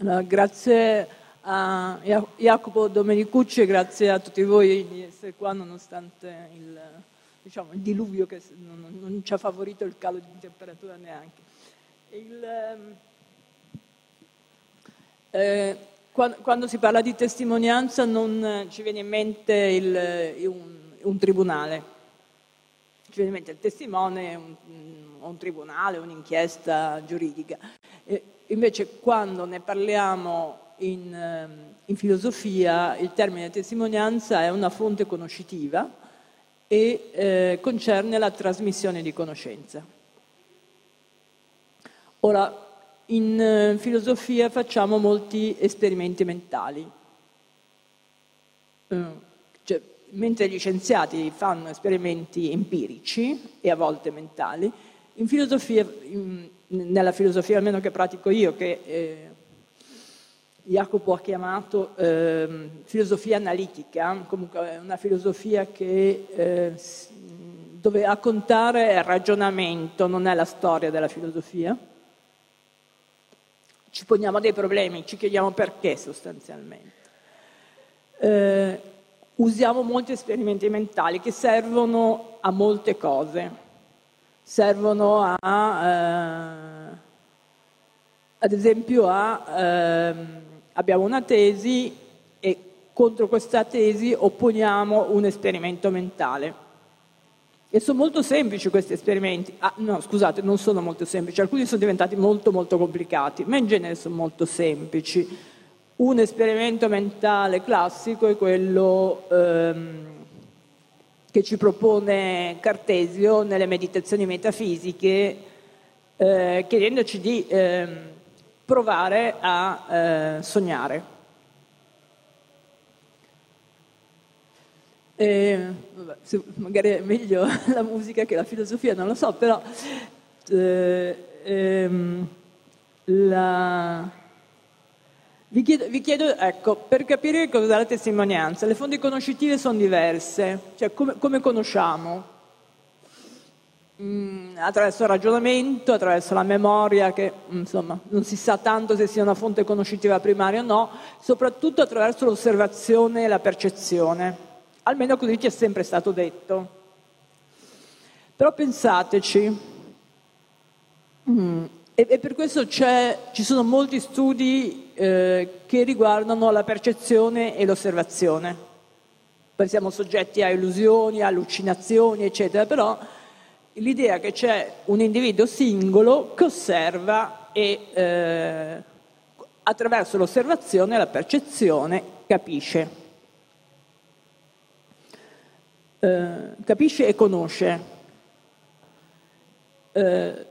Allora, grazie a Jacopo Domenicucci e grazie a tutti voi di essere qua nonostante il, diciamo, il diluvio che non, non, ci ha favorito il calo di temperatura neanche. Il, ehm, eh, quando, quando, si parla di testimonianza non ci viene in mente il, un, un, tribunale, ci viene in mente il testimone, un, un tribunale, un'inchiesta giuridica. E invece quando ne parliamo in, ehm, in, filosofia il termine testimonianza è una fonte conoscitiva e eh, concerne la trasmissione di conoscenza. Ora, in eh, filosofia facciamo molti esperimenti mentali. Eh, cioè, mentre gli scienziati fanno esperimenti empirici e a volte mentali, filosofia, in, nella filosofia almeno che pratico io, che eh, Jacopo ha chiamato eh, filosofia analitica, comunque è una filosofia che, eh, dove a contare è il ragionamento, non è la storia della filosofia. Ci poniamo dei problemi, ci chiediamo perché sostanzialmente. Eh, usiamo molti esperimenti mentali che servono a molte cose, servono a, eh, ad esempio a... Ehm, abbiamo una tesi e contro questa tesi opponiamo un esperimento mentale. E sono molto semplici questi esperimenti. Ah, no, scusate, non sono molto semplici, alcuni sono diventati molto molto complicati, ma in genere sono molto semplici. Un esperimento mentale classico è quello ehm, che ci propone Cartesio nelle meditazioni metafisiche, eh, chiedendoci di ehm, provare a eh, sognare. E, vabbè, magari è meglio la musica che la filosofia, non lo so, però eh, ehm, la... vi, chiedo, vi, chiedo, ecco, per capire cos'è la testimonianza, le fonti conoscitive sono diverse, cioè come, come conosciamo? Mm, attraverso il ragionamento, attraverso la memoria, che insomma non si sa tanto se sia una fonte conoscitiva primaria o no, soprattutto attraverso l'osservazione e la percezione. Almeno così ci è sempre stato detto. Però pensateci, mm, e, e, per questo ci sono molti studi eh, che riguardano la percezione e l'osservazione. Poi siamo soggetti a illusioni, allucinazioni, eccetera, però l'idea che c'è un individuo singolo che osserva e eh, attraverso l'osservazione la percezione capisce. Eh, capisce e conosce. Eh,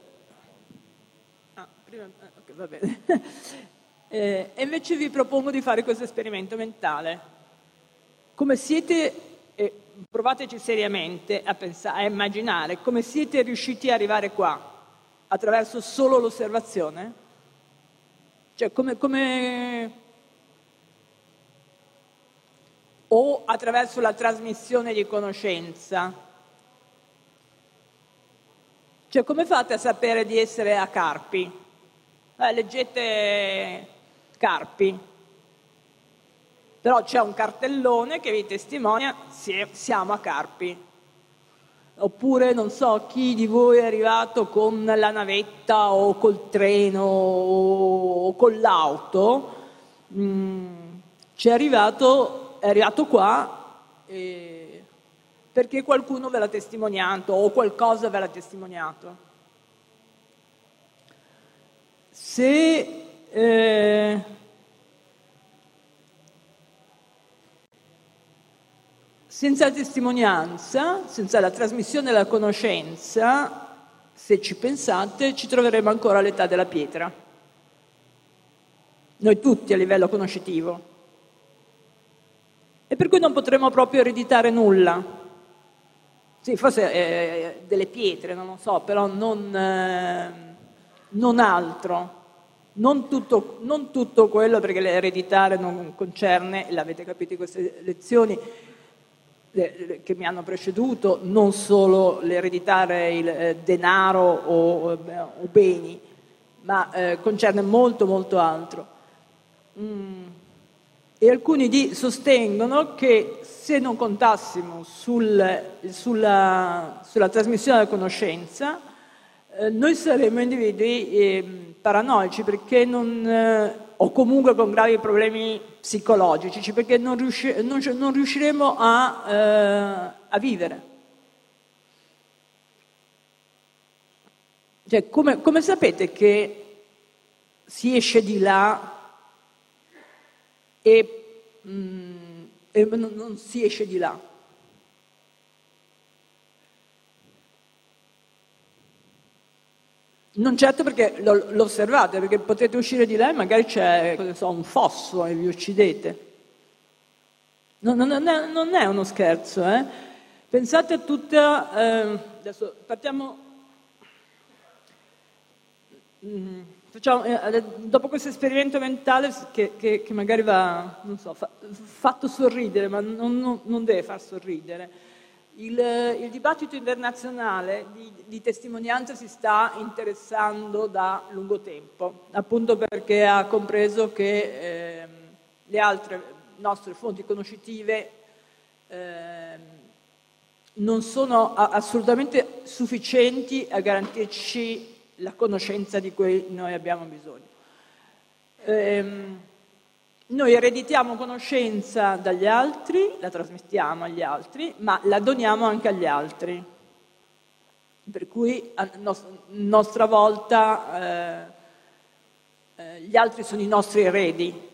va bene. Eh, e invece vi propongo di fare questo esperimento mentale. Come siete provateci seriamente a, pensare, a immaginare come siete riusciti ad arrivare qua attraverso solo l'osservazione? Cioè come, come... o attraverso la trasmissione di conoscenza? Cioè come fate a sapere di essere a Carpi? Eh, leggete Carpi, però c'è un cartellone che vi testimonia siamo a Carpi. Oppure non so chi di voi è arrivato con la navetta o col treno o con l'auto, mm, ci è arrivato, è arrivato qua eh, perché qualcuno ve l'ha testimoniato o qualcosa ve l'ha testimoniato. Se eh, Senza testimonianza, senza la trasmissione della conoscenza, se ci pensate, ci troveremo ancora all'età della pietra. Noi tutti a livello conoscitivo. E per cui non potremo proprio ereditare nulla. Sì, forse eh, delle pietre, non lo so, però non, eh, non altro. Non tutto, non tutto, quello, perché l'ereditare non concerne, l'avete capito in queste lezioni, che mi hanno preceduto, non solo l'ereditare il eh, denaro o, o, beni, ma eh, concerne molto molto altro. mm, e alcuni di, sostengono che se non contassimo sul, sulla, sulla, trasmissione della conoscenza, eh, noi saremmo individui eh, paranoici perché non, eh, o comunque con gravi problemi psicologici, perché non, riusci, non, non riusciremo a, eh, a vivere. Cioè, come, come sapete che si esce di là e, mm, e non, non si esce di là? Non certo perché lo, lo, osservate, perché potete uscire di là e magari c'è so, un fosso e vi uccidete. Non, non, è, non è, uno scherzo, eh? Pensate a tutta... Eh, adesso partiamo... Mm, facciamo, eh, dopo questo esperimento mentale che, che, che magari va, non so, fa, fatto sorridere, ma non, non deve far sorridere il, il, dibattito internazionale di, di, testimonianza si sta interessando da lungo tempo, appunto perché ha compreso che eh, le altre nostre fonti conoscitive eh, non sono assolutamente sufficienti a garantirci la conoscenza di cui noi abbiamo bisogno. Eh, noi ereditiamo conoscenza dagli altri, la trasmettiamo agli altri, ma la doniamo anche agli altri. Per cui a nostra volta eh, eh, gli altri sono i nostri eredi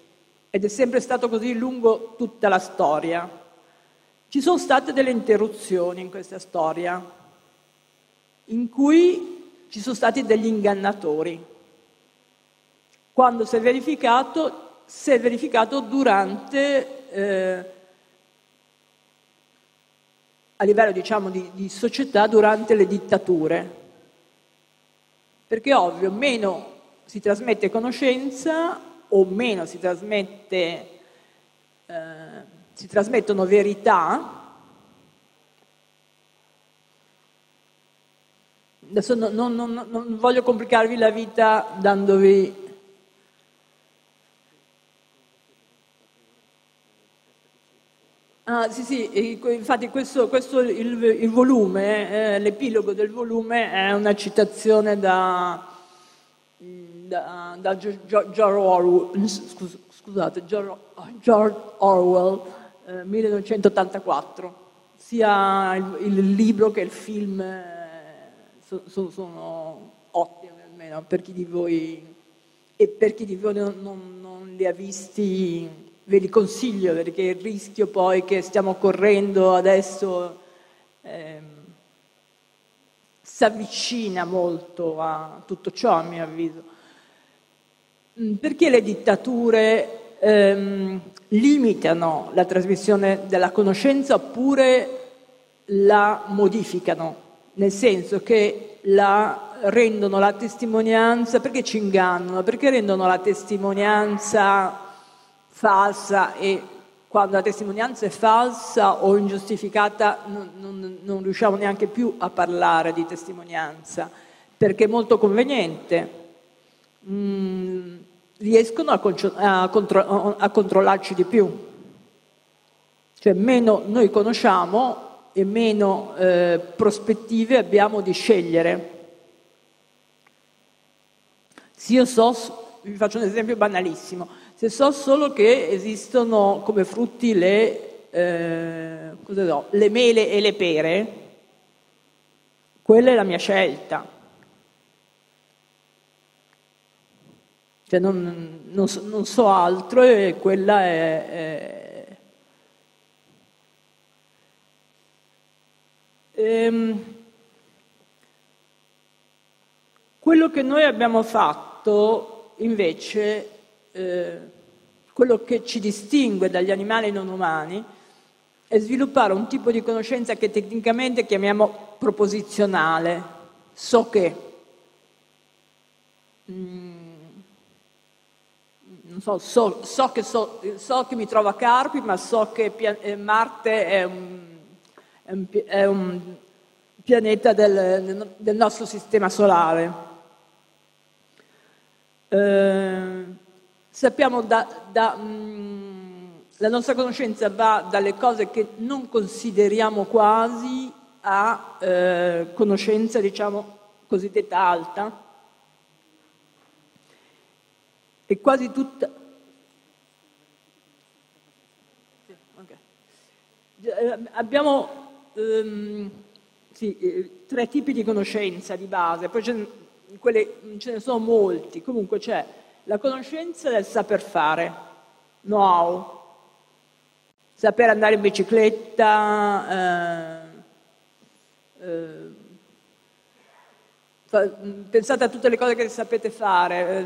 ed è sempre stato così lungo tutta la storia. Ci sono state delle interruzioni in questa storia, in cui ci sono stati degli ingannatori. Quando si è verificato si è verificato durante, eh, a livello diciamo, di, di società, durante le dittature. Perché ovvio, meno si trasmette conoscenza o meno si, trasmette, eh, si trasmettono verità, Adesso non, non, non, non, voglio complicarvi la vita dandovi Ah, sì, sì, infatti questo, questo il, il, volume, eh, l'epilogo del volume è una citazione da, da, da George Orwell, scusate, George Orwell eh, 1984, sia il, il, libro che il film eh, so, so, sono ottimi almeno per chi di voi e per chi di voi non, non, non li ha visti ve li consiglio perché il rischio poi che stiamo correndo adesso eh, si avvicina molto a tutto ciò, a mio avviso. Mm, perché le dittature ehm, limitano la trasmissione della conoscenza oppure la modificano? Nel senso che la rendono la testimonianza, perché ci ingannano? Perché rendono la testimonianza falsa e quando la testimonianza è falsa o ingiustificata non, non, non riusciamo neanche più a parlare di testimonianza perché è molto conveniente. Mm, riescono a, a, contro- a controllarci di più. Cioè meno noi conosciamo e meno eh, prospettive abbiamo di scegliere. Se io so, vi faccio un esempio banalissimo, se so solo che esistono come frutti le, eh, so, le mele e le pere, quella è la mia scelta. Cioè non, non, so, non so, altro e quella è, è ehm, quello che noi abbiamo fatto invece eh, quello che ci distingue dagli animali non umani è sviluppare un tipo di conoscenza che tecnicamente chiamiamo proposizionale. So che, mm, so, so, so, che so, che mi trovo a Carpi, ma so che pia- eh, Marte è un, è un, è un pianeta del, del, nostro sistema solare. Eh, sappiamo da, da mh, mm, la nostra conoscenza va dalle cose che non consideriamo quasi a eh, conoscenza, diciamo, cosiddetta alta. E quasi tutta... Abbiamo um, sì, eh, tre tipi di conoscenza di base, poi ce ne, quelle, ce ne sono molti. Comunque c'è la conoscenza del saper fare, know-how, saper andare in bicicletta, eh, eh, pensate a tutte le cose che sapete fare, eh,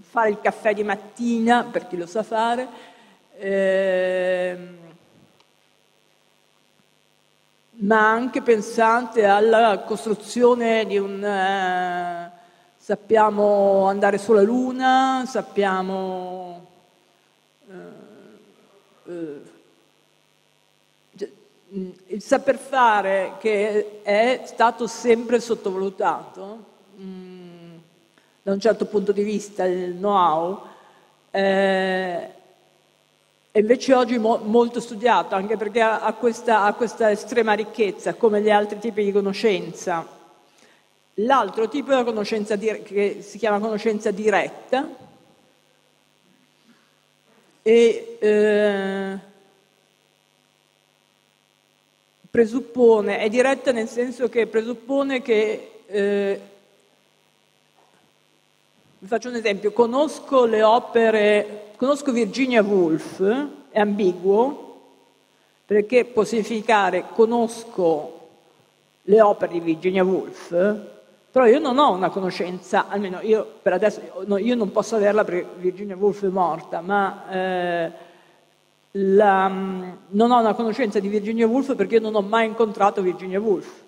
fare il caffè di mattina, per chi lo sa fare, ehm, ma anche pensate alla costruzione di un... Eh, sappiamo andare sulla Luna, sappiamo... Eh, eh, il saper fare che è stato sempre sottovalutato, mh, mm, da un certo punto di vista, il know-how, eh, è invece oggi mo- molto studiato, anche perché ha, questa, ha questa estrema ricchezza, come gli altri tipi di conoscenza. L'altro tipo è la conoscenza dire- che si chiama conoscenza diretta. E eh, presuppone, è diretta nel senso che presuppone che eh, vi faccio un esempio, conosco le opere, conosco Virginia Woolf, è ambiguo, perché può significare conosco le opere di Virginia Woolf, però io non ho una conoscenza, almeno io per adesso, no, io non posso averla perché Virginia Woolf è morta, ma eh, la, non ho una conoscenza di Virginia Woolf perché io non ho mai incontrato Virginia Woolf.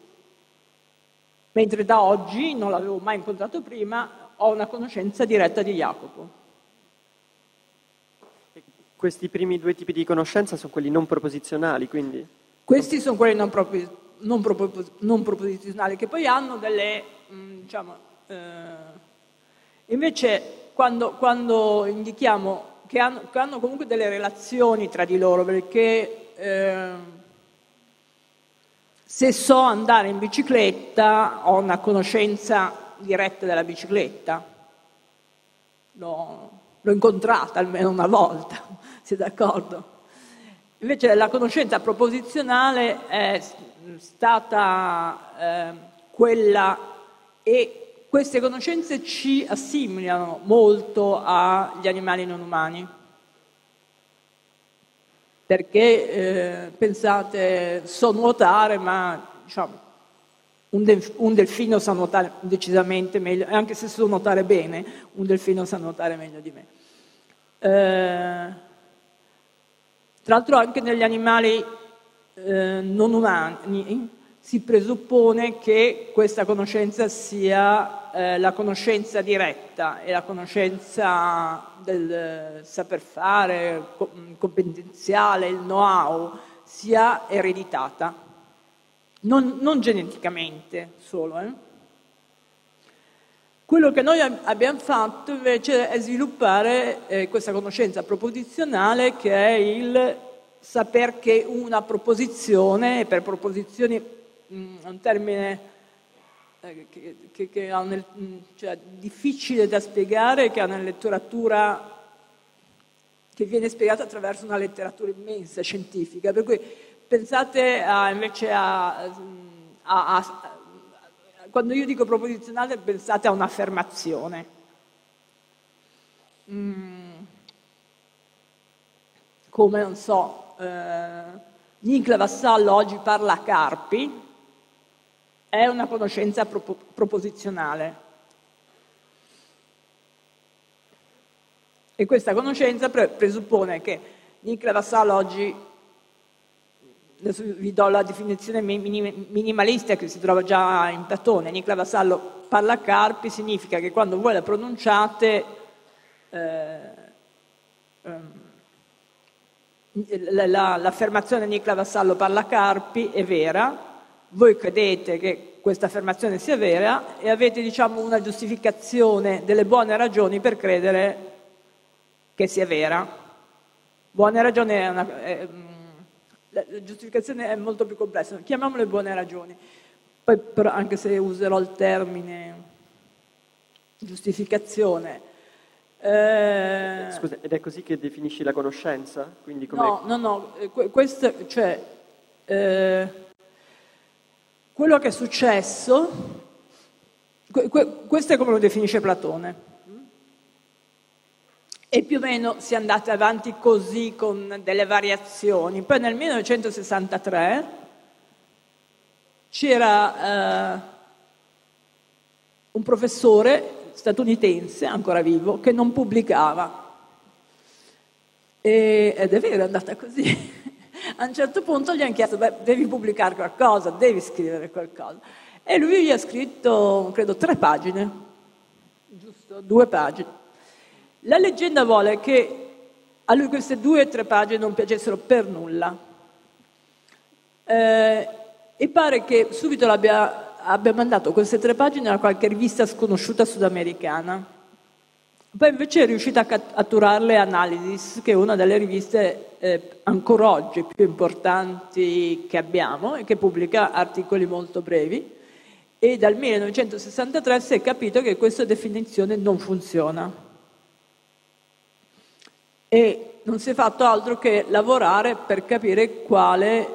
Mentre da oggi, non l'avevo mai incontrato prima, ho una conoscenza diretta di Jacopo. Questi primi due tipi di conoscenza sono quelli non proposizionali, quindi? Questi sono quelli non, propos- non, propos- non proposizionali, che poi hanno delle, mh, mm, diciamo, eh, invece quando, quando, indichiamo che hanno, che hanno, comunque delle relazioni tra di loro, perché eh, se so andare in bicicletta ho una conoscenza diretta della bicicletta. L'ho, l'ho incontrata almeno una volta, siete d'accordo? Invece la conoscenza proposizionale è stata eh, quella e queste conoscenze ci assimilano molto agli animali non umani. Perché eh, pensate, so nuotare, ma diciamo, un, delf- un, delfino sa nuotare decisamente meglio, anche se so nuotare bene, un delfino sa nuotare meglio di me. Eh, tra l'altro anche negli animali eh, non umani si presuppone che questa conoscenza sia eh, la conoscenza diretta e la conoscenza del saper fare, competenziale, il know-how, sia ereditata non, non geneticamente solo. Eh? Quello che noi abbiamo fatto invece è sviluppare eh, questa conoscenza proposizionale che è il saper che una proposizione, per proposizioni è un termine eh, che, che, che nel, mh, cioè, difficile da spiegare, che ha una letteratura che viene spiegata attraverso una letteratura immensa scientifica, per cui Pensate a, invece a, a, a, Quando io dico proposizionale, pensate a un'affermazione. Mm. Come, non so, eh, Nicola Vassallo oggi parla a Carpi, è una conoscenza pro- proposizionale. E questa conoscenza pre- presuppone che Nicola Vassallo oggi adesso vi do la definizione minimalista che si trova già in Platone, Nicola Vassallo parla a Carpi, significa che quando voi la pronunciate eh, la, l'affermazione Nicola Vassallo parla Carpi è vera, voi credete che questa affermazione sia vera e avete diciamo, una giustificazione delle buone ragioni per credere che sia vera. Buone ragioni è una... È, mm, la giustificazione è molto più complessa, chiamiamole buone ragioni. Poi però, anche se userò il termine giustificazione. Eh... Scusa, ed è così che definisci la conoscenza? Come... No, no, no, eh, questo, cioè, eh, quello che è successo, questo è come lo definisce Platone. E più o meno si è andati avanti così con delle variazioni. Poi nel 1963 c'era eh, un professore statunitense, ancora vivo, che non pubblicava. E, ed è vero, è andata così. A un certo punto gli hanno chiesto, beh, devi pubblicare qualcosa, devi scrivere qualcosa. E lui gli ha scritto, credo, tre pagine, giusto? Due pagine. La leggenda vuole che a lui queste due o tre pagine non piacessero per nulla. Eh, e pare che subito abbia, abbia mandato queste tre pagine a qualche rivista sconosciuta sudamericana. Poi invece è riuscita a catturarle Analysis, che è una delle riviste eh, ancora oggi più importanti che abbiamo e che pubblica articoli molto brevi. E dal 1963 si è capito che questa definizione non funziona. E non si è fatto altro che lavorare per capire quale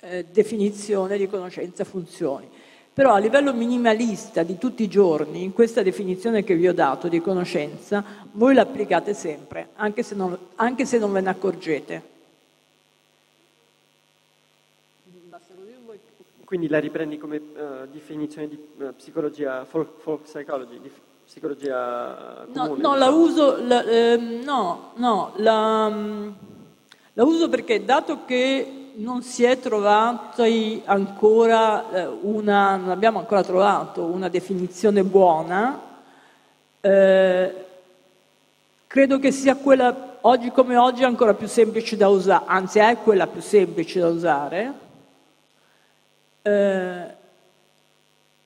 eh, definizione di conoscenza funzioni. Però a livello minimalista di tutti i giorni, in questa definizione che vi ho dato di conoscenza, voi l'applicate sempre, anche se non, anche se non ve ne accorgete. Quindi la riprendi come uh, definizione di uh, psicologia, folk, folk psychology, di psicologia comune? No, no la uso, la, eh, no, no, la, la uso perché dato che non si è trovata ancora eh, una, non abbiamo ancora trovato una definizione buona, eh, credo che sia quella oggi come oggi ancora più semplice da usare, anzi è quella più semplice da usare, eh,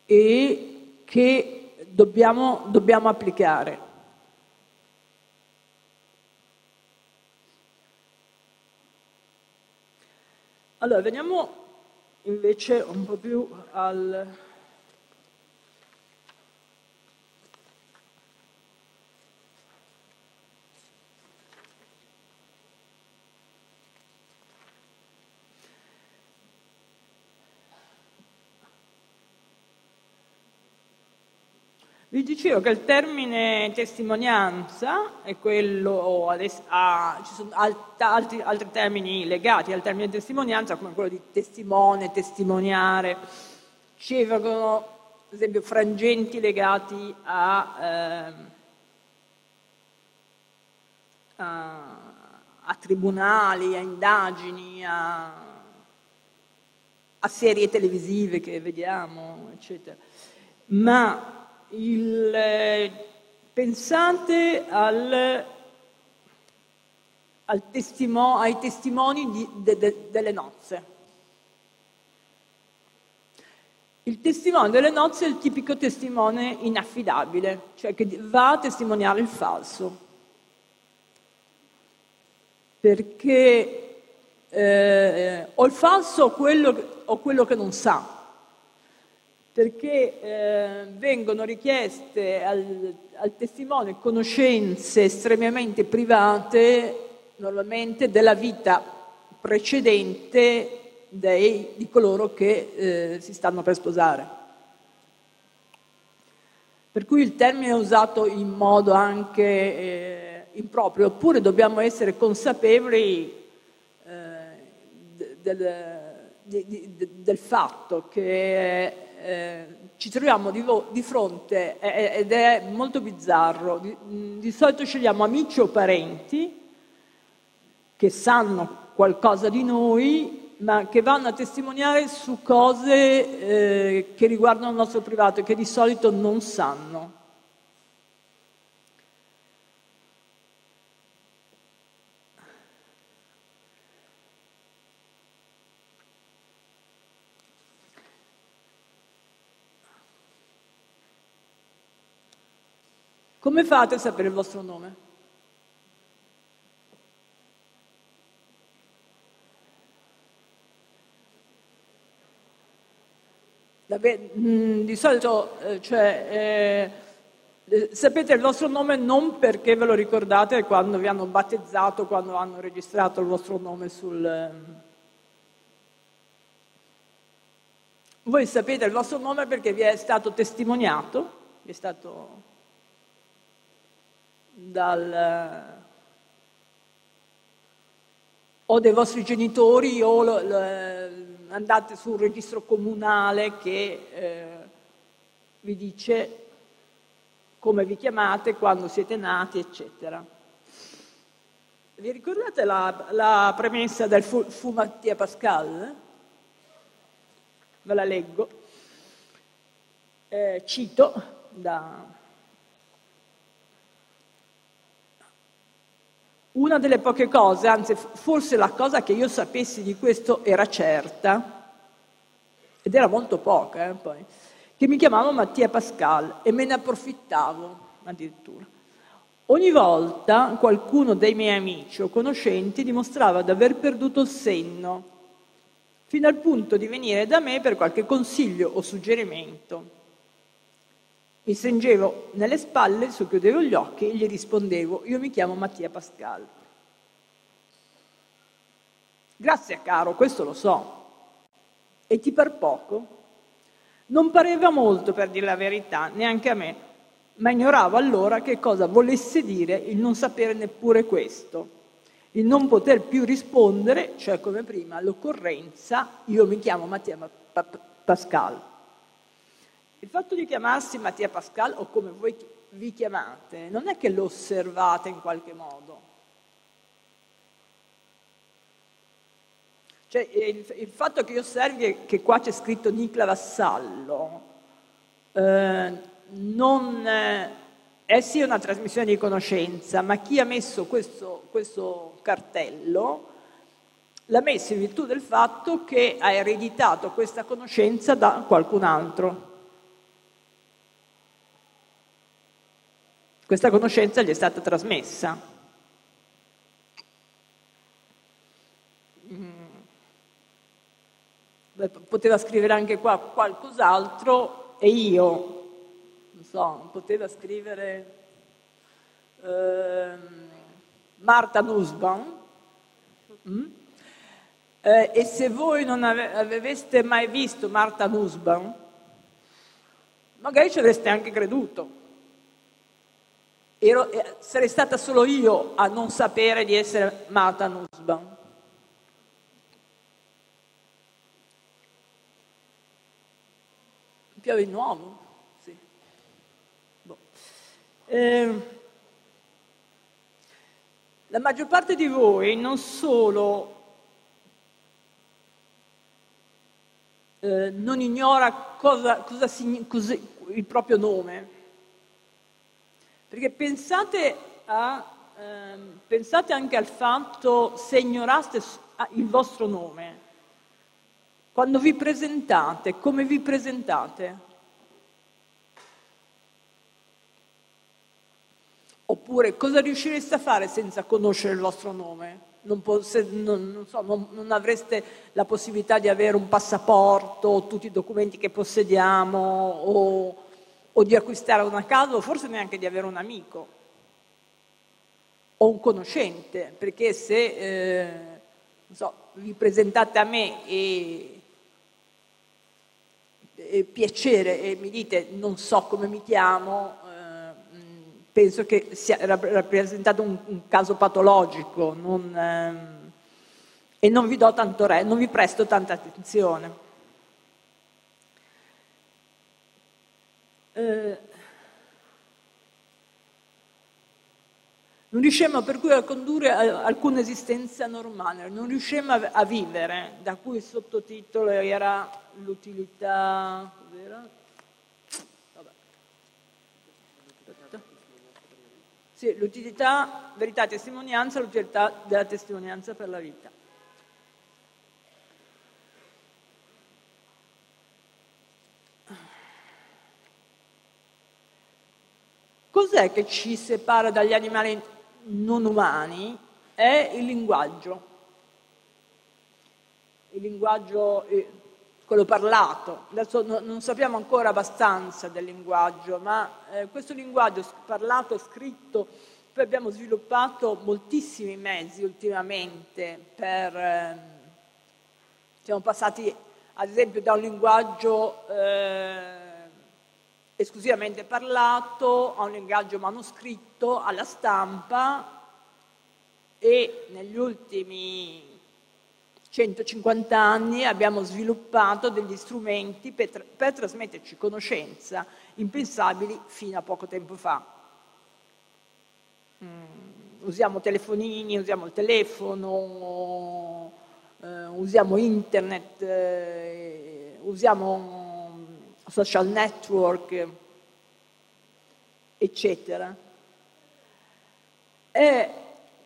e che dobbiamo, dobbiamo applicare. Allora, veniamo invece un po' più al, Vi dicevo che il termine testimonianza è quello, ah, ci sono altri, altri, termini legati al termine testimonianza come quello di testimone, testimoniare, ci vengono ad esempio frangenti legati a, eh, a, a, tribunali, a indagini, a, a serie televisive che vediamo, eccetera. Ma il, eh, pensate al, al testimo, ai testimoni di, de, de, delle nozze. Il testimone delle nozze è il tipico testimone inaffidabile, cioè che va a testimoniare il falso. Perché eh, o il falso o quello, o quello che non sa perché eh, vengono richieste al, al, testimone conoscenze estremamente private, normalmente della vita precedente dei, di coloro che eh, si stanno per sposare. Per cui il termine è usato in modo anche eh, improprio, oppure dobbiamo essere consapevoli eh, del, di, del fatto che eh, ci troviamo di, vo- di fronte, ed è molto bizzarro, di, di solito scegliamo amici o parenti che sanno qualcosa di noi, ma che vanno a testimoniare su cose eh, che riguardano il nostro privato e che di solito non sanno. Come fate a sapere il vostro nome? Mm, di solito, eh, cioè, eh, eh, sapete il vostro nome non perché ve lo ricordate quando vi hanno battezzato, quando hanno registrato il vostro nome sul... Ehm, voi sapete il vostro nome perché vi è stato testimoniato, vi è stato dal o dei vostri genitori o lo, lo, andate sul registro comunale che eh, vi dice come vi chiamate, quando siete nati, eccetera. Vi ricordate la, la premessa del fu Mattia Pascal? Ve la leggo. Eh, cito da Una delle poche cose, anzi forse la cosa che io sapessi di questo era certa, ed era molto poca eh, poi, che mi chiamavo Mattia Pascal e me ne approfittavo addirittura. Ogni volta qualcuno dei miei amici o conoscenti dimostrava di aver perduto il senno, fino al punto di venire da me per qualche consiglio o suggerimento. Mi stringevo nelle spalle, socchiudevo gli occhi e gli rispondevo, io mi chiamo Mattia Pascal. Grazie caro, questo lo so. E ti par poco? Non pareva molto, per dire la verità, neanche a me, ma ignoravo allora che cosa volesse dire il non sapere neppure questo, il non poter più rispondere, cioè come prima, all'occorrenza, io mi chiamo Mattia Pascal. Il fatto di chiamarsi Mattia Pascal o come voi vi chiamate, non è che lo osservate in qualche modo. Cioè, il, il fatto che io osservi che qua c'è scritto Nicla Vassallo, eh, non eh, è sì una trasmissione di conoscenza, ma chi ha messo questo, questo cartello l'ha messo in virtù del fatto che ha ereditato questa conoscenza da qualcun altro. Questa conoscenza gli è stata trasmessa. Mm. Poteva scrivere anche qua qualcos'altro e io, non so, poteva scrivere eh, Marta Nussbaum. Mm? Eh, e se voi non ave- aveste mai visto Marta Nussbaum, magari ci avreste anche creduto. Ero, eh, sarei stata solo io a non sapere di essere Marta Nussbaum. Piove di nuovo? Sì. Boh. Eh, la maggior parte di voi non solo eh, non ignora cosa, cosa, cosa, il proprio nome, perché pensate, a, ehm, pensate anche al fatto, se ignoraste il vostro nome, quando vi presentate, come vi presentate? Oppure cosa riuscireste a fare senza conoscere il vostro nome? Non, po- se, non, non, so, non, avreste la possibilità di avere un passaporto, tutti i documenti che possediamo o o di acquistare una casa o forse neanche di avere un amico o un conoscente, perché se eh, so, vi presentate a me e, e, piacere e mi dite non so come mi chiamo, eh, penso che sia rappresentato un, un caso patologico non, eh, e non vi, tanto non vi presto tanta attenzione. Eh, non riusciamo per cui a condurre alcuna esistenza normale, non riusciamo a, vivere, da cui il sottotitolo era l'utilità... Sì, l'utilità, verità, testimonianza, l'utilità della testimonianza per la vita. Cos'è che ci separa dagli animali non umani? È il linguaggio. Il linguaggio, eh, quello parlato. Adesso no, non sappiamo ancora abbastanza del linguaggio, ma eh, questo linguaggio parlato scritto, poi abbiamo sviluppato moltissimi mezzi ultimamente per... Eh, siamo passati ad esempio da un linguaggio eh, esclusivamente parlato a un linguaggio manoscritto, alla stampa e negli ultimi 150 anni abbiamo sviluppato degli strumenti per, per trasmetterci conoscenza impensabili fino a poco tempo fa. Mm, usiamo telefonini, usiamo il telefono, eh, usiamo internet, eh, usiamo social network, eccetera. E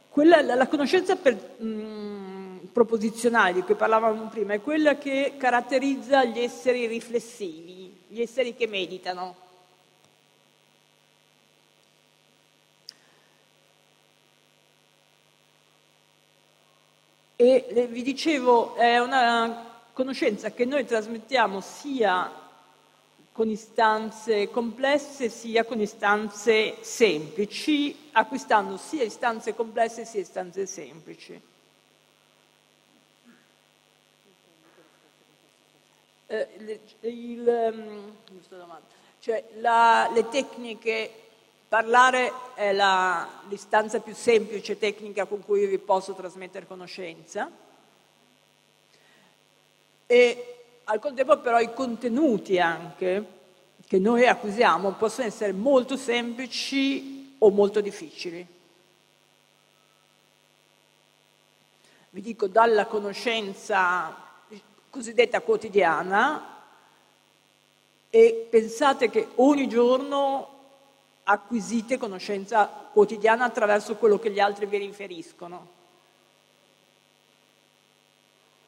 quella, la conoscenza per, mh, mm, proposizionale di cui parlavamo prima è quella che caratterizza gli esseri riflessivi, gli esseri che meditano. E vi dicevo, è una conoscenza che noi trasmettiamo sia con istanze complesse sia con istanze semplici, acquistando sia istanze complesse sia istanze semplici. Eh, il, um, cioè, la, le tecniche Parlare è la, l'istanza più semplice tecnica con cui vi posso trasmettere conoscenza e al contempo però i contenuti anche che noi acquisiamo possono essere molto semplici o molto difficili. Vi dico dalla conoscenza cosiddetta quotidiana e pensate che ogni giorno acquisite conoscenza quotidiana attraverso quello che gli altri vi riferiscono.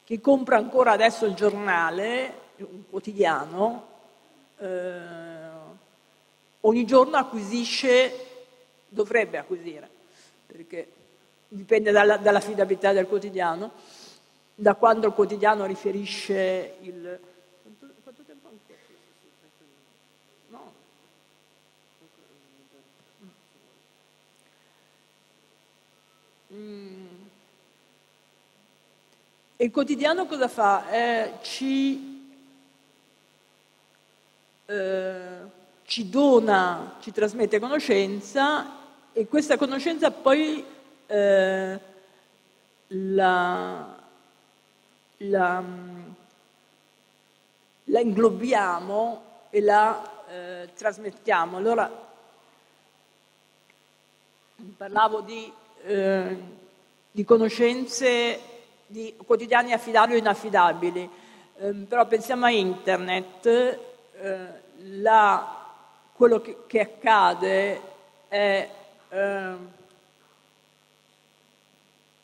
Chi compra ancora adesso il giornale, un quotidiano, eh, ogni giorno acquisisce, dovrebbe acquisire, perché dipende dalla, dall'affidabilità del quotidiano, da quando il quotidiano riferisce il Mm. Il quotidiano cosa fa? Eh, ci, eh, ci, dona, ci trasmette conoscenza e questa conoscenza poi eh, la, la, la, inglobiamo e la eh, trasmettiamo. Allora, parlavo di eh, di conoscenze di quotidiani affidabili o inaffidabili, eh, però pensiamo a internet, eh, la, quello che, che, accade è ehm,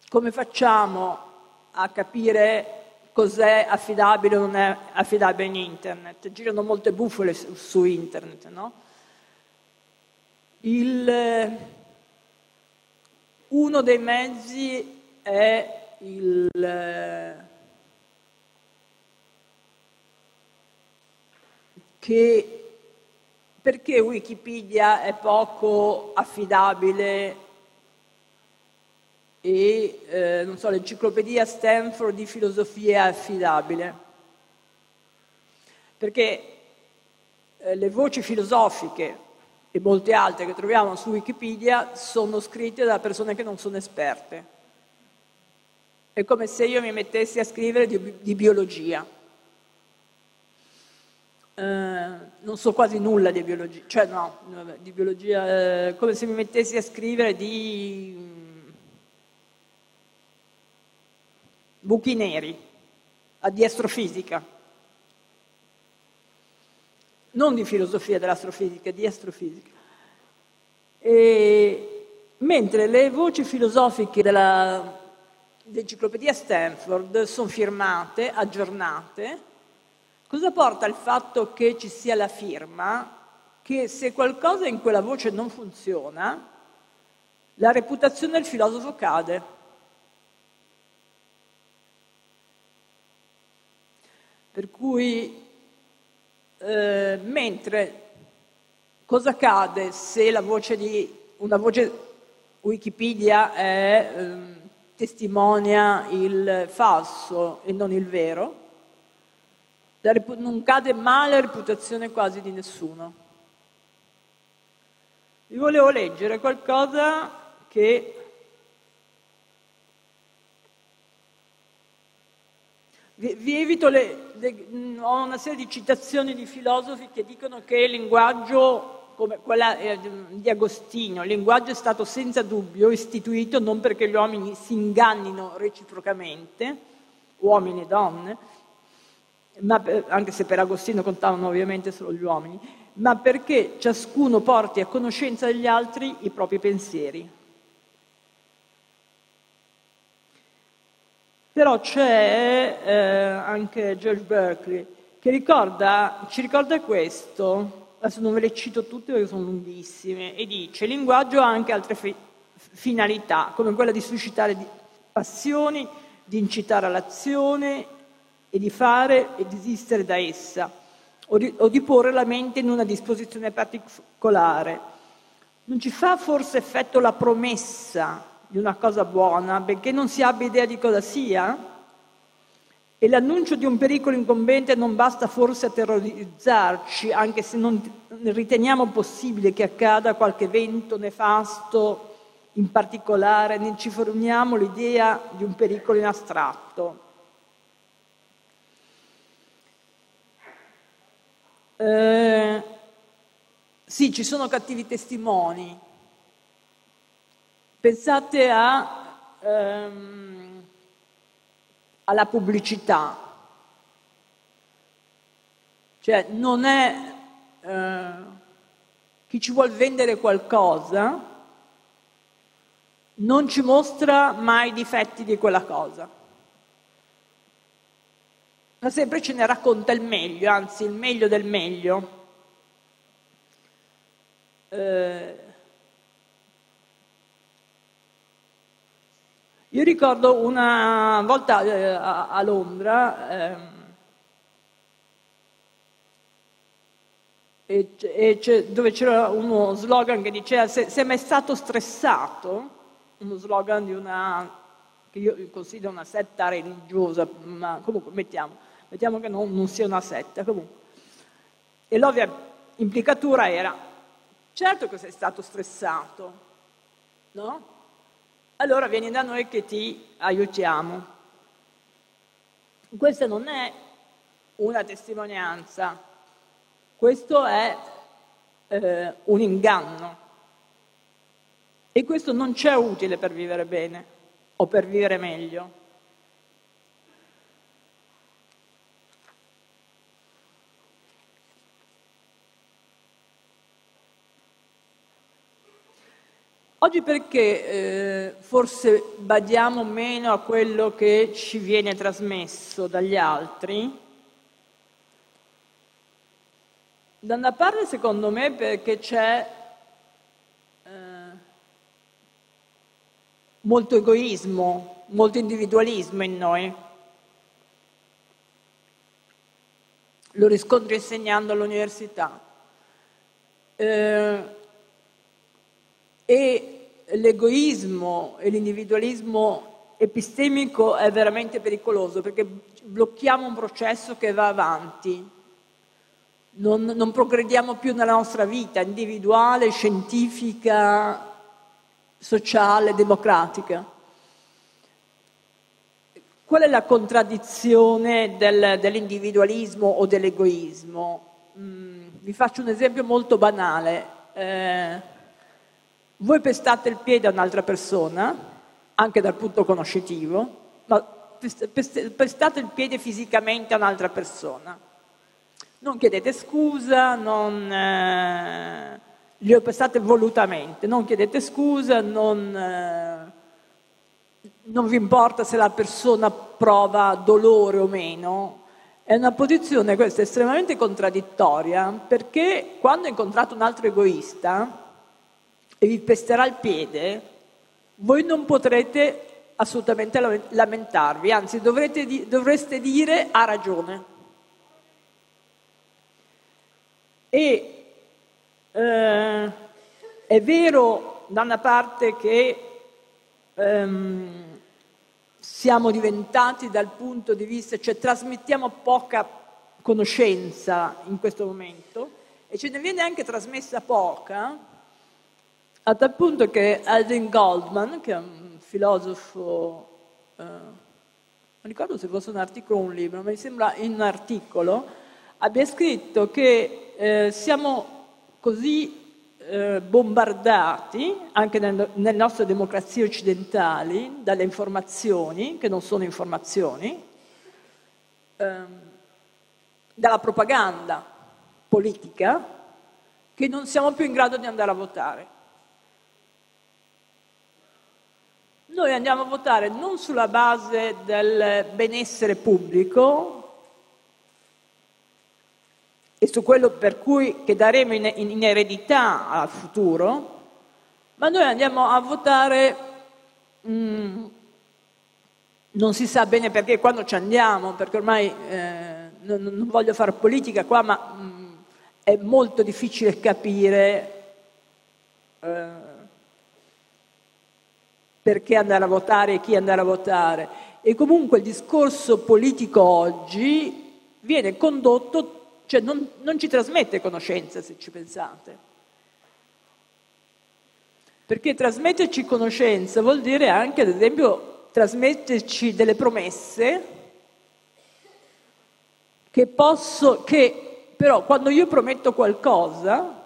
come facciamo a capire cos'è affidabile o non è affidabile in internet. Girano molte bufale su, su internet, no? Il, uno dei mezzi è il, che perché Wikipedia è poco affidabile e eh, non so, l'enciclopedia Stanford di filosofia è affidabile? Perché eh, le voci filosofiche e molte altre che troviamo su Wikipedia sono scritte da persone che non sono esperte. È come se io mi mettessi a scrivere di, di biologia. Eh, non so quasi nulla di biologia, cioè no, di biologia, eh, come se mi mettessi a scrivere di mm, buchi neri, di astrofisica non di filosofia dell'astrofisica, di astrofisica. E, mentre le voci filosofiche della, dell'enciclopedia Stanford sono firmate, aggiornate, cosa porta il fatto che ci sia la firma? Che se qualcosa in quella voce non funziona, la reputazione del filosofo cade. Per cui, eh, mentre cosa accade se la voce di una voce Wikipedia è, eh, testimonia il falso e non il vero? non cade mai la reputazione quasi di nessuno. Vi volevo leggere qualcosa che vi, vi evito le, le, ho una serie di citazioni di filosofi che dicono che il linguaggio come quella eh, di Agostino, il linguaggio è stato senza dubbio istituito non perché gli uomini si ingannino reciprocamente, uomini e donne, per, anche se per Agostino contavano ovviamente solo gli uomini, ma perché ciascuno porti a conoscenza degli altri i propri pensieri. Però c'è eh, anche George Berkeley che ricorda, ci ricorda questo, adesso non ve le cito tutte perché sono lunghissime, e dice il linguaggio ha anche altre fi- finalità, come quella di suscitare passioni, di incitare all'azione e di fare e desistere da essa, o di, o di porre la mente in una disposizione particolare. Non ci fa forse effetto la promessa di una cosa buona, benché non si abbia idea di cosa sia? E l'annuncio di un pericolo incombente non basta forse a terrorizzarci, anche se non riteniamo possibile che accada qualche evento nefasto in particolare, ne ci forniamo l'idea di un pericolo in astratto. Eh, sì, ci sono cattivi testimoni. Pensate a, ehm, alla pubblicità. Cioè, non è eh, chi ci vuole vendere qualcosa, non ci mostra mai i difetti di quella cosa ma sempre ce ne racconta il meglio, anzi il meglio del meglio. Eh, io ricordo una volta eh, a, Londra eh, dove c'era uno slogan che diceva se, se mai stato stressato, uno slogan di una che io considero una setta religiosa, ma comunque mettiamo, Mettiamo che non, non sia una setta, comunque. E l'ovvia implicatura era, certo che sei stato stressato, no? Allora vieni da noi che ti aiutiamo. Questa non è una testimonianza, questo è eh, un inganno. E questo non c'è utile per vivere bene o per vivere meglio. Oggi perché eh, forse badiamo meno a quello che ci viene trasmesso dagli altri? Da una parte secondo me perché c'è eh, molto egoismo, molto individualismo in noi. Lo riscontro insegnando all'università. Eh, e l'egoismo e l'individualismo epistemico è veramente pericoloso perché blocchiamo un processo che va avanti, non, non progrediamo più nella nostra vita individuale, scientifica, sociale, democratica. Qual è la contraddizione del, dell'individualismo o dell'egoismo? Mm, vi faccio un esempio molto banale. Eh, voi pestate il piede a un'altra persona, anche dal punto conoscitivo, ma pestate il piede fisicamente a un'altra persona. Non chiedete scusa, non, eh, li pestate volutamente, non chiedete scusa, non, eh, non vi importa se la persona prova dolore o meno. È una posizione questa estremamente contraddittoria perché quando incontrate un altro egoista, e vi pesterà il piede, voi non potrete assolutamente lamentarvi, anzi dovrete, dovreste dire ha ragione. E eh, è vero da una parte che ehm, siamo diventati dal punto di vista, cioè trasmettiamo poca conoscenza in questo momento e ce ne viene anche trasmessa poca, a tal punto che Alvin Goldman, che è un filosofo, eh, non ricordo se fosse un articolo o un libro, ma mi sembra in un articolo, abbia scritto che eh, siamo così eh, bombardati, anche nel, nelle nostre democrazie occidentali, dalle informazioni, che non sono informazioni, ehm, dalla propaganda politica, che non siamo più in grado di andare a votare. Noi andiamo a votare non sulla base del benessere pubblico, e su quello per cui che daremo in, in eredità al futuro, ma noi andiamo a votare, mm, non si sa bene perché, quando ci andiamo, perché ormai eh, non, non, voglio fare politica qua, ma mm, è molto difficile capire eh, perché andare a votare e chi andare a votare. E comunque il discorso politico oggi viene condotto cioè non, non ci trasmette conoscenza se ci pensate. Perché trasmetterci conoscenza vuol dire anche, ad esempio, trasmetterci delle promesse che posso, che però quando io prometto qualcosa,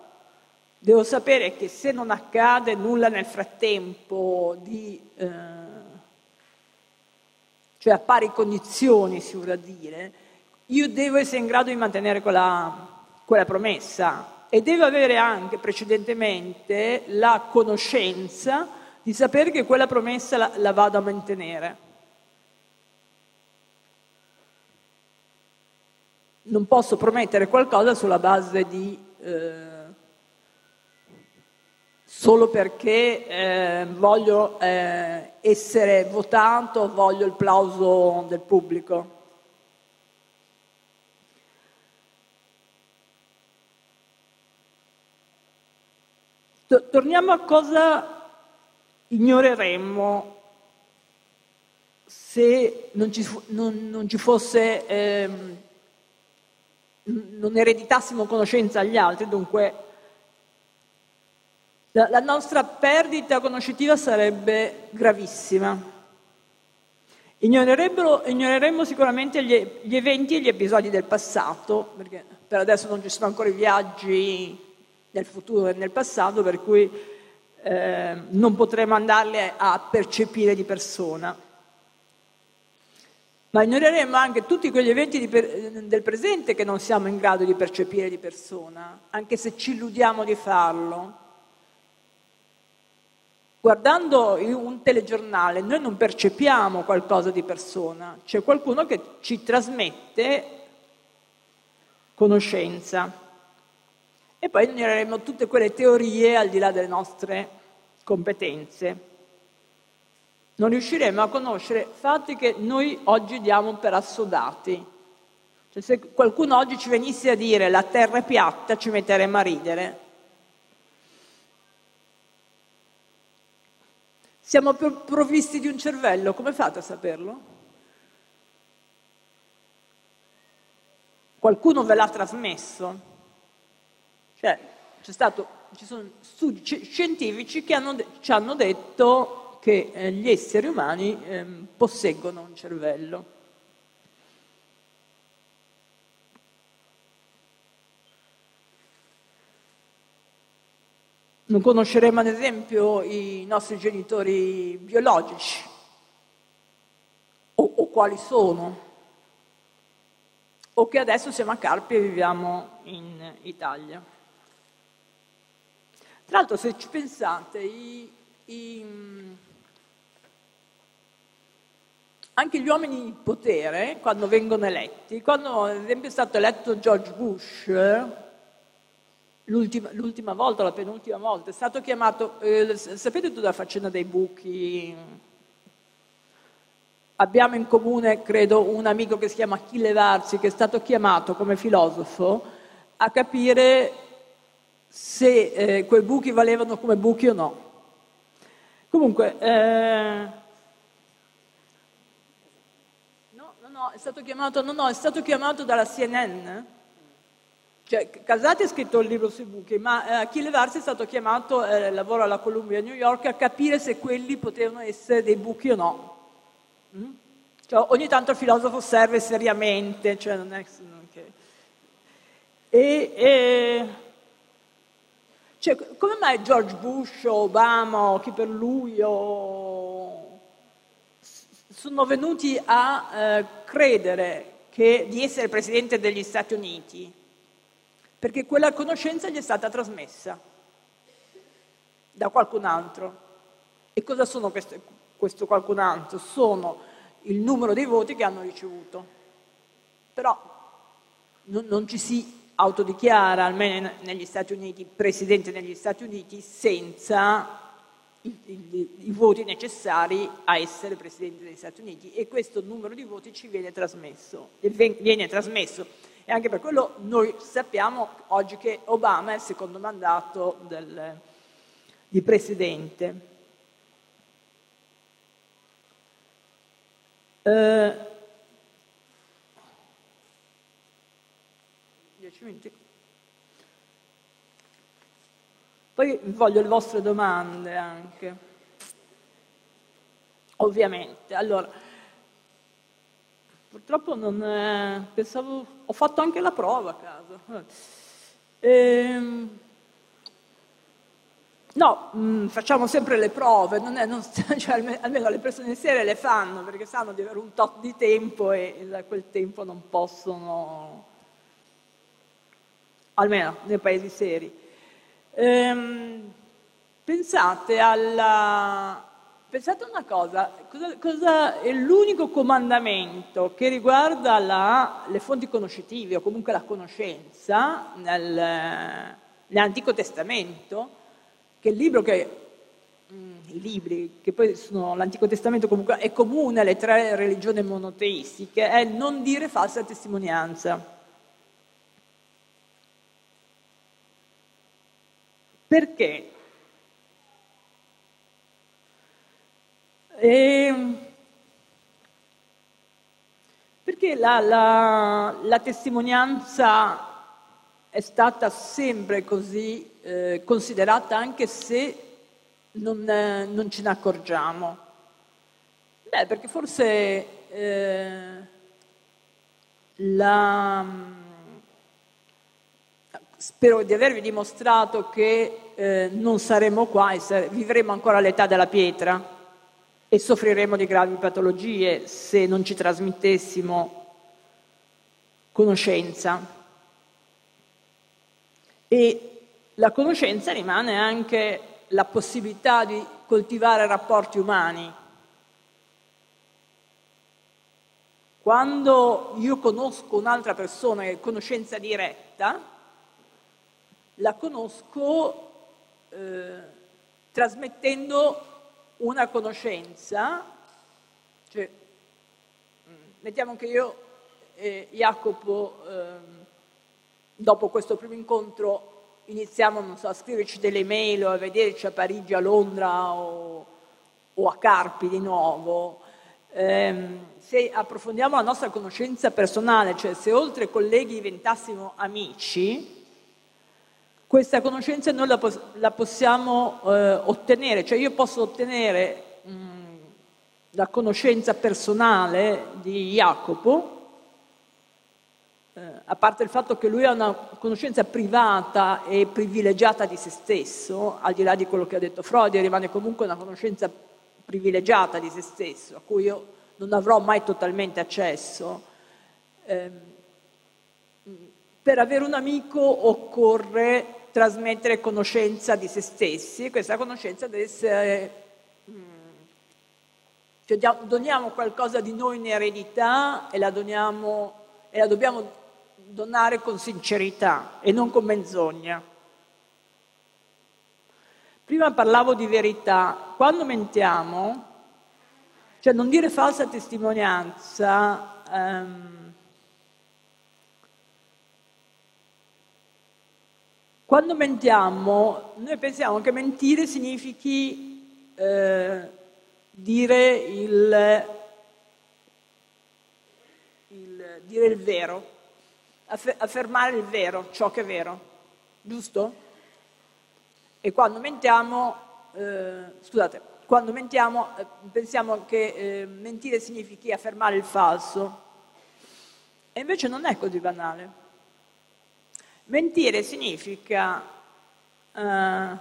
devo sapere che se non accade nulla nel frattempo di, eh, cioè a pari condizioni si vorrà dire, io devo essere in grado di mantenere quella, quella promessa e devo avere anche precedentemente la conoscenza di sapere che quella promessa la, la vado a mantenere. Non posso promettere qualcosa sulla base di eh, solo perché eh, voglio eh, essere votato, voglio il plauso del pubblico. Torniamo a cosa ignoreremmo se non ci, non, non ci fosse, ehm, non ereditassimo conoscenza agli altri, dunque la, la nostra perdita conoscitiva sarebbe gravissima. Ignoreremmo sicuramente gli, gli eventi e gli episodi del passato, perché per adesso non ci sono ancora i viaggi nel futuro e nel passato, per cui eh, non potremo andarle a percepire di persona. Ma ignoreremo anche tutti quegli eventi per, del presente che non siamo in grado di percepire di persona, anche se ci illudiamo di farlo. Guardando un telegiornale noi non percepiamo qualcosa di persona, c'è qualcuno che ci trasmette conoscenza. E poi ignoreremo tutte quelle teorie al di là delle nostre competenze. Non riusciremo a conoscere fatti che noi oggi diamo per assodati. Cioè, se qualcuno oggi ci venisse a dire la terra è piatta, ci metteremmo a ridere. Siamo provvisti di un cervello, come fate a saperlo? Qualcuno ve l'ha trasmesso? Cioè, stato, ci sono studi scientifici che hanno, ci hanno detto che eh, gli esseri umani eh, posseggono un cervello. Non conosceremo ad esempio i nostri genitori biologici o, o quali sono, o che adesso siamo a Carpi e viviamo in Italia. Tra l'altro, se ci pensate, i, i, anche gli uomini di potere, quando vengono eletti, quando ad esempio è stato eletto George Bush, l'ultima, l'ultima volta, la penultima volta, è stato chiamato, eh, sapete tutta la faccenda dei buchi? Abbiamo in comune, credo, un amico che si chiama Achille Varzi, che è stato chiamato come filosofo a capire se eh, quei buchi valevano come buchi o no. Comunque, eh... no, no, no, è stato chiamato, no, no, è stato chiamato dalla CNN. Cioè, Casati ha scritto il libro sui buchi, ma eh, Achille Varsi è stato chiamato, eh, lavora alla Columbia New York, a capire se quelli potevano essere dei buchi o no. Mm? Cioè, ogni tanto il filosofo serve seriamente, cioè non è che... E, e... Cioè, come mai George Bush o Obama o chi per lui o... sono venuti a eh, credere che, di essere presidente degli Stati Uniti? Perché quella conoscenza gli è stata trasmessa da qualcun altro. E cosa sono queste, questo qualcun altro? Sono il numero dei voti che hanno ricevuto. Però non, non ci si autodichiara, almeno negli Stati Uniti, presidente negli Stati Uniti, senza i, i, i, voti necessari a essere presidente degli Stati Uniti e questo numero di voti ci viene trasmesso, viene trasmesso. E anche per quello noi sappiamo oggi che Obama è il secondo mandato del, di presidente. Eh. Poi voglio le vostre domande anche. Ovviamente. Allora, purtroppo non è, pensavo, ho fatto anche la prova a caso. Ehm, No, mh, mm, facciamo sempre le prove, non è, non, cioè, almeno le persone serie le fanno perché sanno di avere un tot di tempo e da quel tempo non possono, almeno nei paesi seri. Ehm, pensate alla... Pensate una cosa, cosa, cosa, è l'unico comandamento che riguarda la, le fonti conoscitive o comunque la conoscenza nel, nell'Antico Testamento? che il libro che, mm, i libri, che poi sono l'Antico Testamento comunque è comune alle tre religioni monoteistiche, è non dire falsa testimonianza. Perché? E ehm, perché la, la, la testimonianza è stata sempre così eh, considerata anche se non, eh, non, ce ne accorgiamo? Beh, perché forse eh, la, spero di avervi dimostrato che eh, non saremo qua e vivremo ancora all'età della pietra e soffriremo di gravi patologie se non ci trasmettessimo conoscenza. E la conoscenza rimane anche la possibilità di coltivare rapporti umani. Quando io conosco un'altra persona che conoscenza diretta, la conosco eh, trasmettendo una conoscenza, cioè, mm, mettiamo che io e Jacopo eh, dopo questo primo incontro iniziamo so, a scriverci delle mail o a vederci a Parigi, a Londra o, o a Carpi di nuovo, ehm, se approfondiamo la nostra conoscenza personale, cioè se oltre colleghi diventassimo amici, questa conoscenza noi la, la possiamo eh, ottenere, cioè io posso ottenere mh, la conoscenza personale di Jacopo eh, a parte il fatto che lui ha una conoscenza privata e privilegiata di se stesso, al di là di quello che ha detto Freud, rimane comunque una conoscenza privilegiata di se stesso, a cui io non avrò mai totalmente accesso. Eh, per avere un amico occorre trasmettere conoscenza di se stessi questa conoscenza deve essere... Mm, cioè doniamo qualcosa di noi in eredità e la, doniamo, e la dobbiamo donare con sincerità e non con menzogna. Prima parlavo di verità, quando mentiamo, cioè non dire falsa testimonianza, ehm, Quando mentiamo, noi pensiamo che mentire significhi eh, dire il, il, dire il vero, affermare il vero, ciò che è vero, giusto? E quando mentiamo, eh, scusate, quando mentiamo eh, pensiamo che eh, mentire significhi affermare il falso. E invece non è così banale. Mentire significa eh,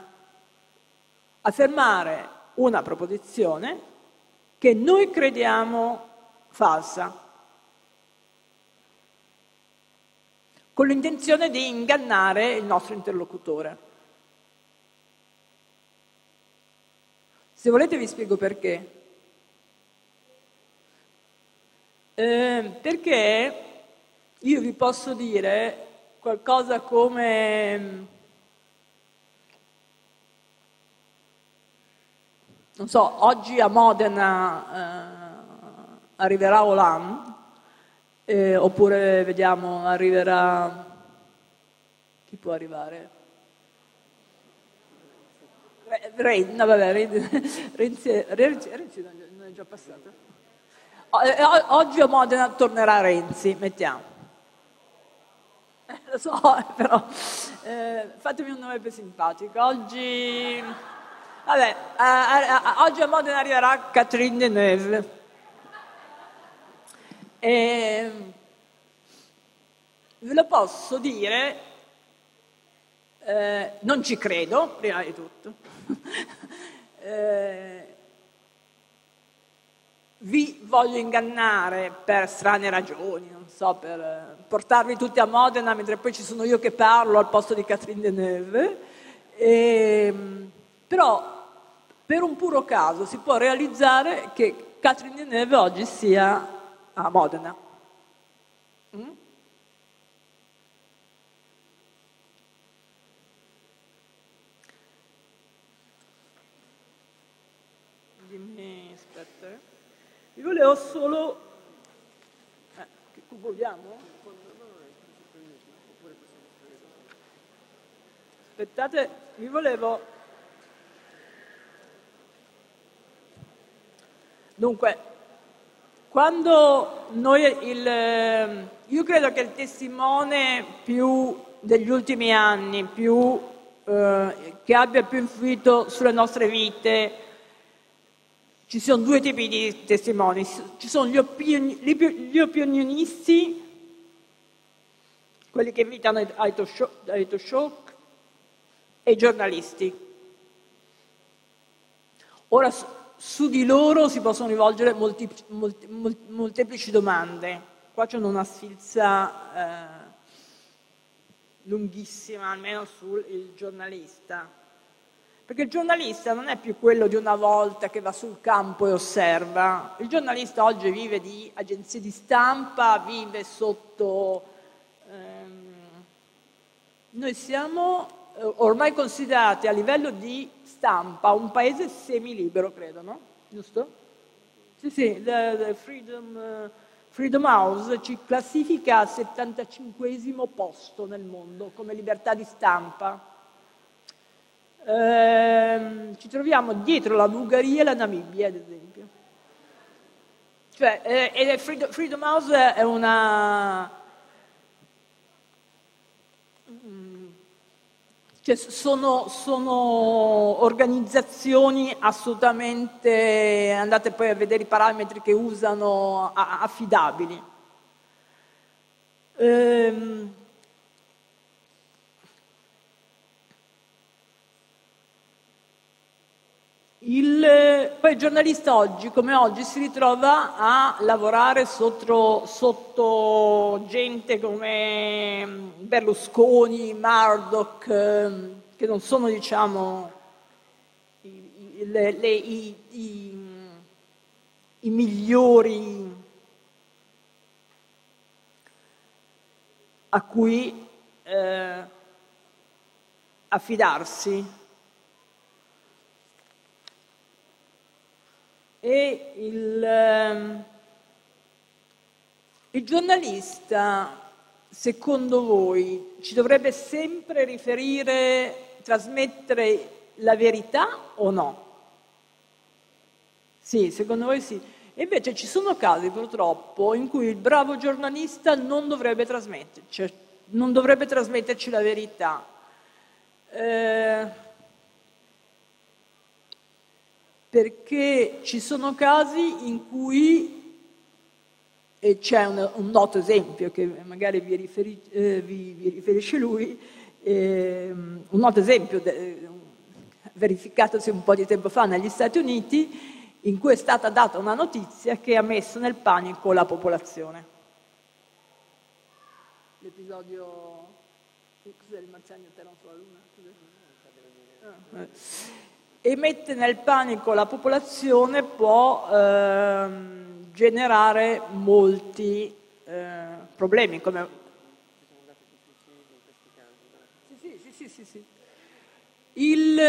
affermare una proposizione che noi crediamo falsa, con l'intenzione di ingannare il nostro interlocutore. Se volete vi spiego perché. Eh, perché io vi posso dire qualcosa come non so, oggi a Modena eh, arriverà Hollande, eh, oppure vediamo arriverà chi può arrivare? Renzi, no, vabbè, Renzi, Renzi, Renzi, non è già passato? Eh, oggi a Modena tornerà Renzi, mettiamo. Eh, lo so, però eh, fatemi un nome più simpatico. Oggi, vabbè, eh, oggi a Modena arriverà Catherine Deneuve. E, ve lo posso dire, eh, non ci credo, prima di tutto. eh, vi voglio ingannare per strane ragioni, non so, per eh, portarvi tutti a Modena mentre poi ci sono io che parlo al posto di Catherine Deneuve. E, ehm, però per un puro caso si può realizzare che Catherine Deneuve oggi sia a Modena. Mm? Io volevo solo... Eh, che vogliamo? Aspettate, vi volevo... Dunque, quando noi il... Io credo che il testimone più degli ultimi anni, più, eh, che abbia più influito sulle nostre vite, ci sono due tipi di testimoni, ci sono gli, opinioni, gli opinionisti, quelli che invitano ai talk show, e i giornalisti. Ora su di loro si possono rivolgere molti, molti, molteplici domande. Qua c'è una sfilza eh, lunghissima, almeno sul giornalista. Perché il giornalista non è più quello di una volta che va sul campo e osserva. Il giornalista oggi vive di agenzie di stampa, vive sotto... Ehm, noi siamo eh, ormai considerati a livello di stampa un paese semilibero, credo, no? Giusto? Sì, sì, the, the Freedom, uh, Freedom House ci classifica al 75 posto nel mondo come libertà di stampa ehm, ci troviamo dietro la Bulgaria e la Namibia, ad esempio. Cioè, eh, Freedom, House è una... Mm, cioè, sono, sono, organizzazioni assolutamente, andate poi a vedere i parametri che usano, affidabili. Ehm, Il, poi il giornalista oggi, come oggi, si ritrova a lavorare sotto, sotto gente come Berlusconi, Murdoch, ehm, che non sono, diciamo, i, le, le, i, i, i migliori a cui eh, affidarsi. E il, ehm, il giornalista secondo voi, ci dovrebbe sempre riferire, trasmettere la verità o no? Sì, secondo voi sì. Invece ci sono casi purtroppo in cui il bravo giornalista non dovrebbe trasmetterci, non dovrebbe trasmetterci la verità. Eh, perché ci sono casi in cui, e c'è un, un noto esempio che magari vi, riferi, eh, vi, vi riferisce lui, eh, un noto esempio de, verificatosi un po' di tempo fa negli Stati Uniti, in cui è stata data una notizia che ha messo nel panico la popolazione. L'episodio del marziano terra sulla luna? E mette nel panico la popolazione può ehm, generare molti eh, problemi. Come... Sì, sì, sì. Il,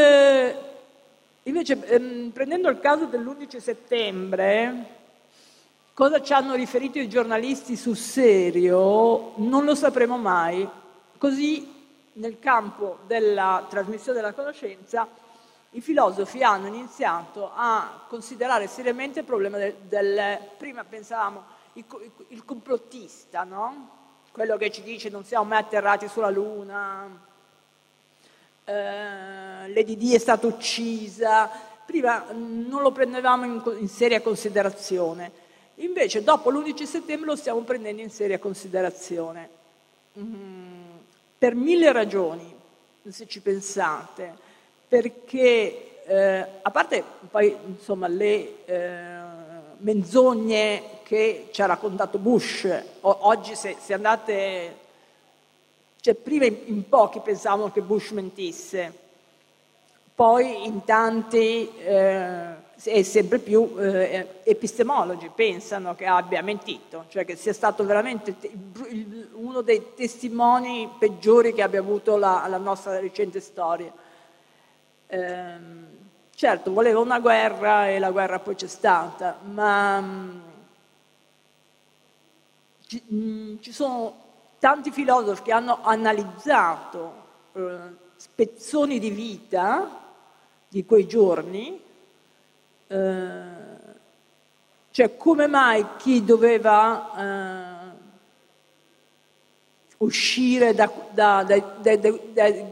Invece, ehm, prendendo il caso dell'11 settembre, cosa ci hanno riferito i giornalisti sul serio non lo sapremo mai. Così, nel campo della trasmissione della conoscenza, i filosofi hanno iniziato a considerare seriamente il problema del, del prima pensavamo il, il complottista, no? quello che ci dice non siamo mai atterrati sulla Luna, eh, Lady Di è stata uccisa, prima non lo prendevamo in, in seria considerazione, invece dopo l'11 settembre lo stiamo prendendo in seria considerazione. Mm, per mille ragioni, se ci pensate, perché eh, a parte poi insomma le eh, menzogne che ci ha raccontato Bush, o, oggi se, se andate cioè, prima in pochi pensavano che Bush mentisse, poi in tanti eh, sempre più eh, epistemologi pensano che abbia mentito, cioè che sia stato veramente uno dei testimoni peggiori che abbia avuto la, la nostra recente storia. Eh, certo, voleva una guerra e la guerra poi c'è stata, ma mh, ci, mh, ci sono tanti filosofi che hanno analizzato eh, spezzoni di vita di quei giorni, eh, cioè come mai chi doveva eh, uscire da, da, da,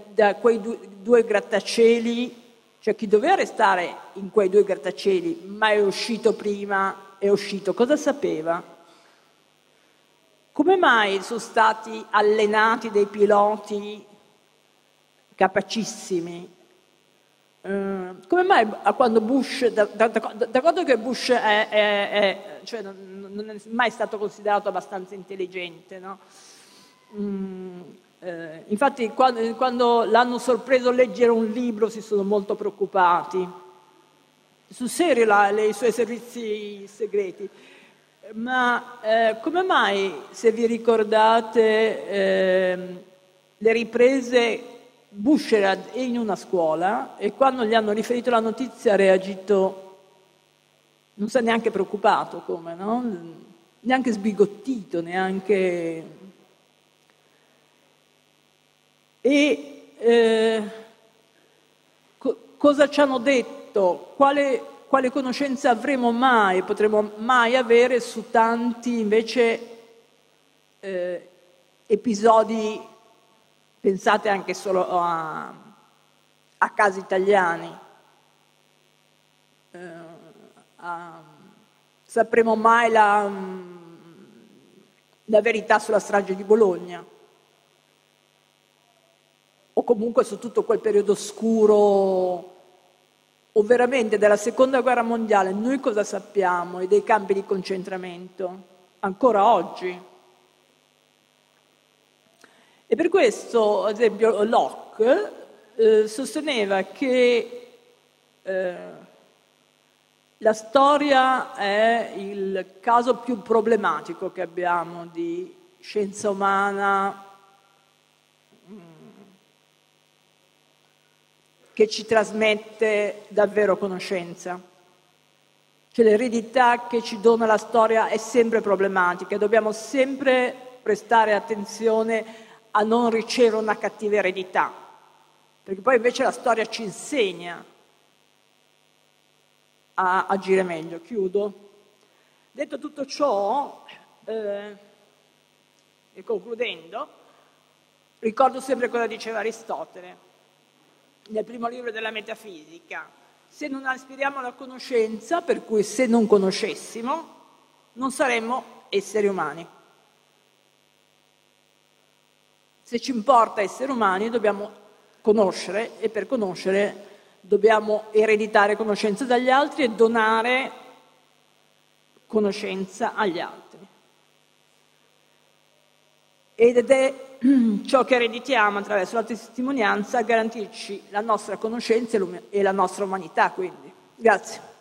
da, quei due, due grattacieli, cioè chi doveva restare in quei due grattacieli, ma è uscito prima, è uscito, cosa sapeva? Come mai sono stati allenati dei piloti capacissimi? Uh, come mai quando Bush, da, quando che Bush è, è, è, cioè non, non, è mai stato considerato abbastanza intelligente, no? Mm, eh, infatti quando, quando, l'hanno sorpreso a leggere un libro si sono molto preoccupati. Sul serio la, le, i suoi servizi segreti. Ma eh, come mai, se vi ricordate, eh, le riprese Bush era in una scuola e quando gli hanno riferito la notizia ha reagito, non si è neanche preoccupato come, no? Neanche sbigottito, neanche... E eh, co- cosa ci hanno detto? Quale quale conoscenza avremo mai, potremo mai avere su tanti invece eh, episodi, pensate anche solo a, a casi italiani. Eh, a, sapremo mai la, la verità sulla strage di Bologna o comunque su tutto quel periodo oscuro o veramente della seconda guerra mondiale noi cosa sappiamo e dei campi di concentramento ancora oggi. E per questo, ad esempio, Locke eh, sosteneva che eh, la storia è il caso più problematico che abbiamo di scienza umana che ci trasmette davvero conoscenza. Cioè l'eredità che ci dona la storia è sempre problematica, dobbiamo sempre prestare attenzione a non ricevere una cattiva eredità, perché poi invece la storia ci insegna a agire meglio. Chiudo. Detto tutto ciò, eh, e concludendo, ricordo sempre cosa diceva Aristotele nel primo libro della metafisica. Se non aspiriamo alla conoscenza, per cui se non conoscessimo, non saremmo esseri umani. Se ci importa essere umani dobbiamo conoscere e per conoscere dobbiamo ereditare conoscenza dagli altri e donare conoscenza agli altri. Ed è ciò che ereditiamo attraverso la testimonianza a garantirci la nostra conoscenza e la nostra umanità, quindi. Grazie.